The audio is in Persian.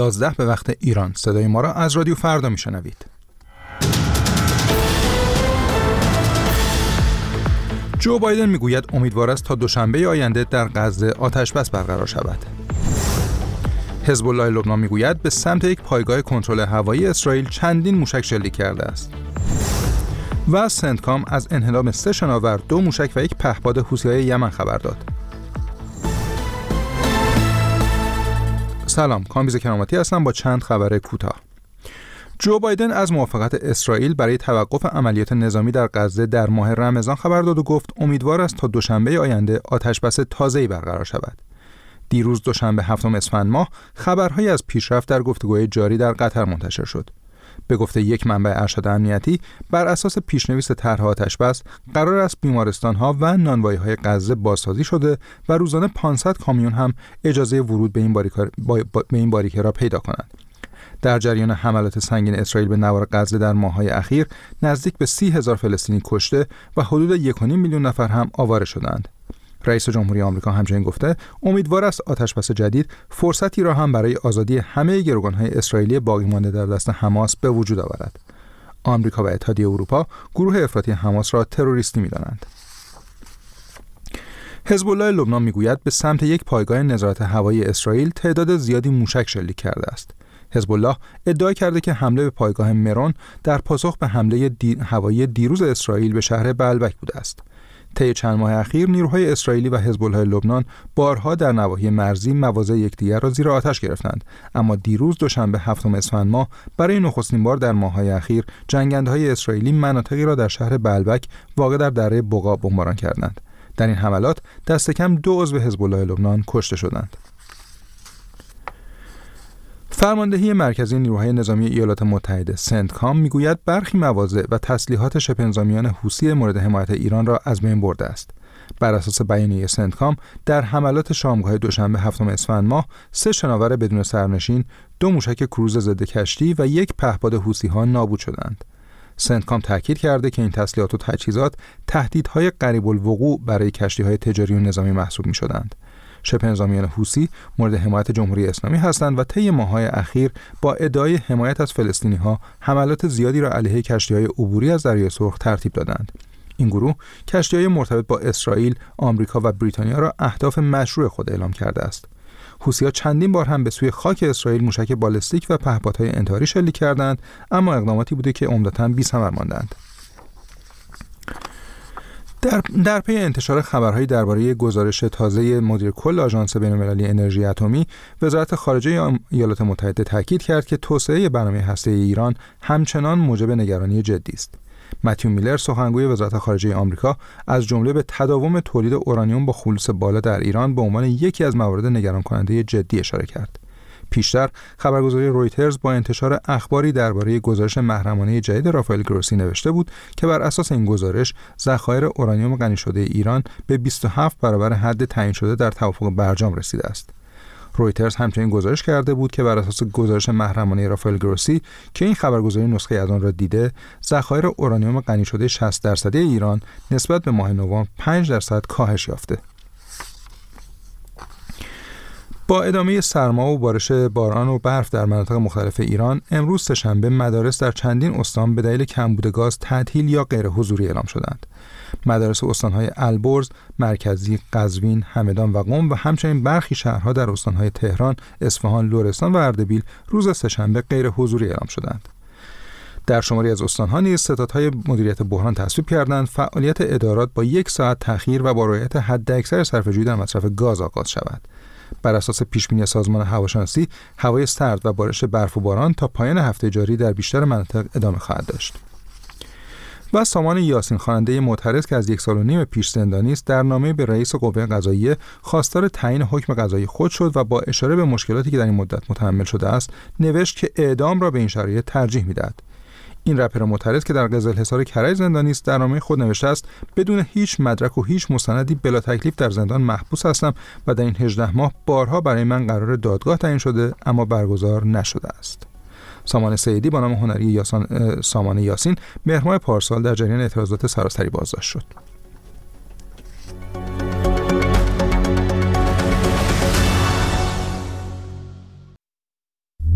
11 به وقت ایران. صدای ما را از رادیو فردا میشنوید. جو بایدن می‌گوید امیدوار است تا دوشنبه آینده در غزه آتش بس برقرار شود. حزب الله لبنان می‌گوید به سمت یک پایگاه کنترل هوایی اسرائیل چندین موشک شلیک کرده است. و سنتکام از انهدام سه شناور دو موشک و یک پهپاد حوثیهای یمن خبر داد. سلام کامبیز کراماتی هستم با چند خبر کوتاه جو بایدن از موافقت اسرائیل برای توقف عملیات نظامی در غزه در ماه رمضان خبر داد و گفت امیدوار است تا دوشنبه آینده آتشبس تازه‌ای برقرار شود. دیروز دوشنبه هفتم اسفند ماه خبرهایی از پیشرفت در گفتگوهای جاری در قطر منتشر شد. به گفته یک منبع ارشد امنیتی بر اساس پیشنویس طرح آتشبس قرار است بیمارستان ها و نانوایی های غزه بازسازی شده و روزانه 500 کامیون هم اجازه ورود به این باریکه, به را پیدا کنند. در جریان حملات سنگین اسرائیل به نوار غزه در ماههای اخیر نزدیک به سی هزار فلسطینی کشته و حدود 1.5 میلیون نفر هم آواره شدند. رئیس جمهوری آمریکا همچنین گفته امیدوار است آتشبس جدید فرصتی را هم برای آزادی همه گروگانهای اسرائیلی باقی مانده در دست حماس به وجود آورد. آمریکا و اتحادیه اروپا گروه افراطی حماس را تروریستی می‌دانند. حزب الله لبنان می‌گوید به سمت یک پایگاه نظارت هوایی اسرائیل تعداد زیادی موشک شلیک کرده است. حزب الله ادعا کرده که حمله به پایگاه مرون در پاسخ به حمله دی... هوایی دیروز اسرائیل به شهر بلبک بوده است. طی چند ماه اخیر نیروهای اسرائیلی و حزب الله لبنان بارها در نواحی مرزی مواضع یکدیگر را زیر آتش گرفتند. اما دیروز دوشنبه هفتم اسفند ماه برای نخستین بار در ماههای اخیر جنگندهای اسرائیلی مناطقی را در شهر بلبک واقع در دره بقا بمباران کردند. در این حملات دست کم دو عضو حزب الله لبنان کشته شدند. فرماندهی مرکزی نیروهای نظامی ایالات متحده سنتکام می‌گوید برخی مواضع و تسلیحات شبه نظامیان حوسی مورد حمایت ایران را از بین برده است. بر اساس بیانیه سنتکام در حملات شامگاه دوشنبه هفتم اسفند ماه سه شناور بدون سرنشین، دو موشک کروز ضد کشتی و یک پهپاد حوسی ها نابود شدند. سنتکام تاکید کرده که این تسلیحات و تجهیزات تهدیدهای قریب الوقوع برای کشتی های تجاری و نظامی محسوب می شدند. شبه نظامیان حوسی مورد حمایت جمهوری اسلامی هستند و طی ماههای اخیر با ادعای حمایت از فلسطینی ها حملات زیادی را علیه کشتی های عبوری از دریای سرخ ترتیب دادند. این گروه کشتی های مرتبط با اسرائیل، آمریکا و بریتانیا را اهداف مشروع خود اعلام کرده است. حوثی‌ها چندین بار هم به سوی خاک اسرائیل موشک بالستیک و پهپادهای انتحاری شلیک کردند اما اقداماتی بوده که عمدتا بی‌ثمر ماندند. در, در پی انتشار خبرهایی درباره گزارش تازه مدیر کل آژانس بین‌المللی انرژی اتمی وزارت خارجه ایالات متحده تاکید کرد که توسعه برنامه هسته ایران همچنان موجب نگرانی جدی است. متیو میلر سخنگوی وزارت خارجه آمریکا از جمله به تداوم تولید اورانیوم با خلوص بالا در ایران به عنوان یکی از موارد نگران کننده جدی اشاره کرد. پیشتر خبرگزاری رویترز با انتشار اخباری درباره گزارش محرمانه جدید رافائل گروسی نوشته بود که بر اساس این گزارش ذخایر اورانیوم غنی شده ایران به 27 برابر حد تعیین شده در توافق برجام رسیده است. رویترز همچنین گزارش کرده بود که بر اساس گزارش محرمانه رافائل گروسی که این خبرگزاری نسخه از آن را دیده ذخایر اورانیوم غنی شده 60 درصدی ایران نسبت به ماه نوامبر 5 درصد کاهش یافته با ادامه سرما و بارش باران و برف در مناطق مختلف ایران امروز سهشنبه مدارس در چندین استان به دلیل کمبود گاز تعطیل یا غیر حضوری اعلام شدند مدارس استانهای البرز، مرکزی، قزوین، همدان و قم و همچنین برخی شهرها در استانهای تهران، اصفهان، لرستان و اردبیل روز سهشنبه غیر حضوری اعلام شدند. در شماری از استانها نیز ستادهای مدیریت بحران تصویب کردند فعالیت ادارات با یک ساعت تأخیر و با رعایت حداکثر صرفه‌جویی در مصرف گاز آغاز شود. بر اساس پیشبینی سازمان هواشناسی هوای سرد و بارش برف و باران تا پایان هفته جاری در بیشتر مناطق ادامه خواهد داشت. و سامان یاسین خواننده معترض که از یک سال و نیم پیش زندانی است در نامه به رئیس قوه قضاییه خواستار تعیین حکم قضایی خود شد و با اشاره به مشکلاتی که در این مدت متحمل شده است نوشت که اعدام را به این شرایط ترجیح می‌دهد. این رپر معترض که در قزل حصار کرج زندانی است در نامه خود نوشته است بدون هیچ مدرک و هیچ مستندی بلا تکلیف در زندان محبوس هستم و در این 18 ماه بارها برای من قرار دادگاه تعیین شده اما برگزار نشده است. سامان سیدی با نام هنری یاسان سامان یاسین مهرماه پارسال در جریان اعتراضات سراسری بازداشت شد.